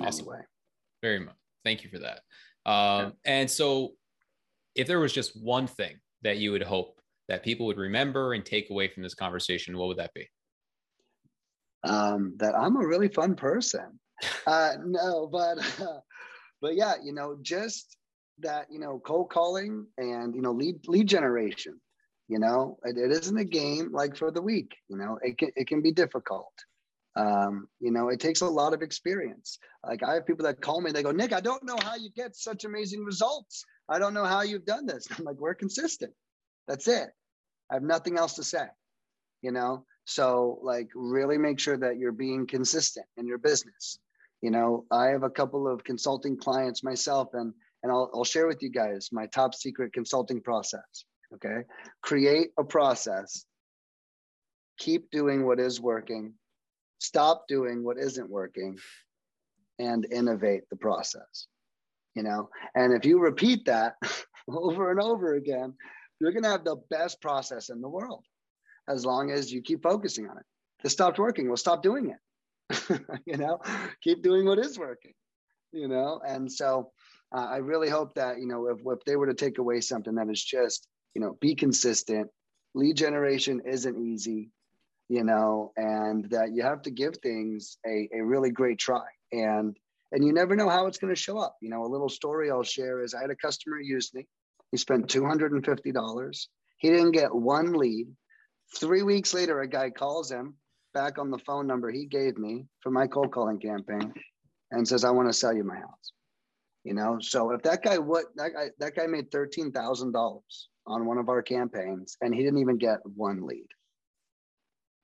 awesome. Way. Very much. Thank you for that. Um, yeah. And so, if there was just one thing that you would hope that people would remember and take away from this conversation, what would that be? Um, that I'm a really fun person. Uh, no, but uh, but yeah, you know, just that you know, cold calling and you know, lead lead generation. You know, it, it isn't a game like for the week. You know, it can it can be difficult. Um, you know, it takes a lot of experience. Like I have people that call me, they go, Nick, I don't know how you get such amazing results. I don't know how you've done this. I'm like, we're consistent. That's it. I have nothing else to say. You know, so, like, really make sure that you're being consistent in your business. You know, I have a couple of consulting clients myself, and and I'll, I'll share with you guys my top secret consulting process. Okay, create a process. Keep doing what is working. Stop doing what isn't working, and innovate the process. You know, and if you repeat that over and over again, you're going to have the best process in the world as long as you keep focusing on it. If it stopped working, well, stop doing it. you know, keep doing what is working. You know, and so uh, I really hope that you know if, if they were to take away something that is just you know be consistent. Lead generation isn't easy, you know, and that you have to give things a, a really great try. And and you never know how it's going to show up. You know, a little story I'll share is I had a customer use me. He spent $250. He didn't get one lead. Three weeks later, a guy calls him back on the phone number he gave me for my cold calling campaign and says, I want to sell you my house. You know, so if that guy what that guy that guy made thirteen thousand dollars on one of our campaigns and he didn't even get one lead.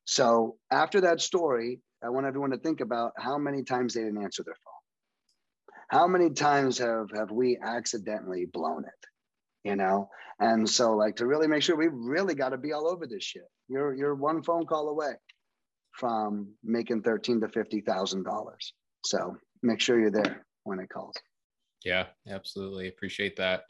So after that story, I want everyone to think about how many times they didn't answer their phone. How many times have have we accidentally blown it? You know? And so like to really make sure we really got to be all over this shit. You're you're one phone call away from making thirteen to fifty thousand dollars. So make sure you're there when it calls. Yeah absolutely. Appreciate that.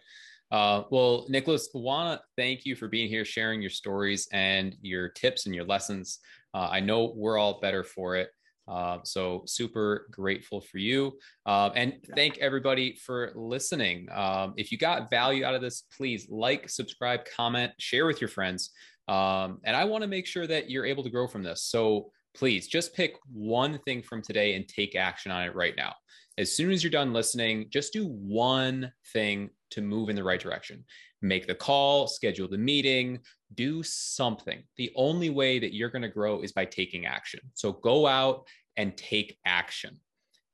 Uh, well nicholas want to thank you for being here sharing your stories and your tips and your lessons. Uh, i know we're all better for it uh, so super grateful for you. Uh, and thank everybody for listening. Um, if you got value out of this, please like, subscribe, comment, share with your friends. Um, and I want to make sure that you're able to grow from this. So please just pick one thing from today and take action on it right now. As soon as you're done listening, just do one thing to move in the right direction. Make the call, schedule the meeting, do something. The only way that you're going to grow is by taking action. So go out and take action.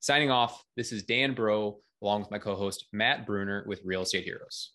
Signing off, this is Dan Bro, along with my co host, Matt Bruner with Real Estate Heroes.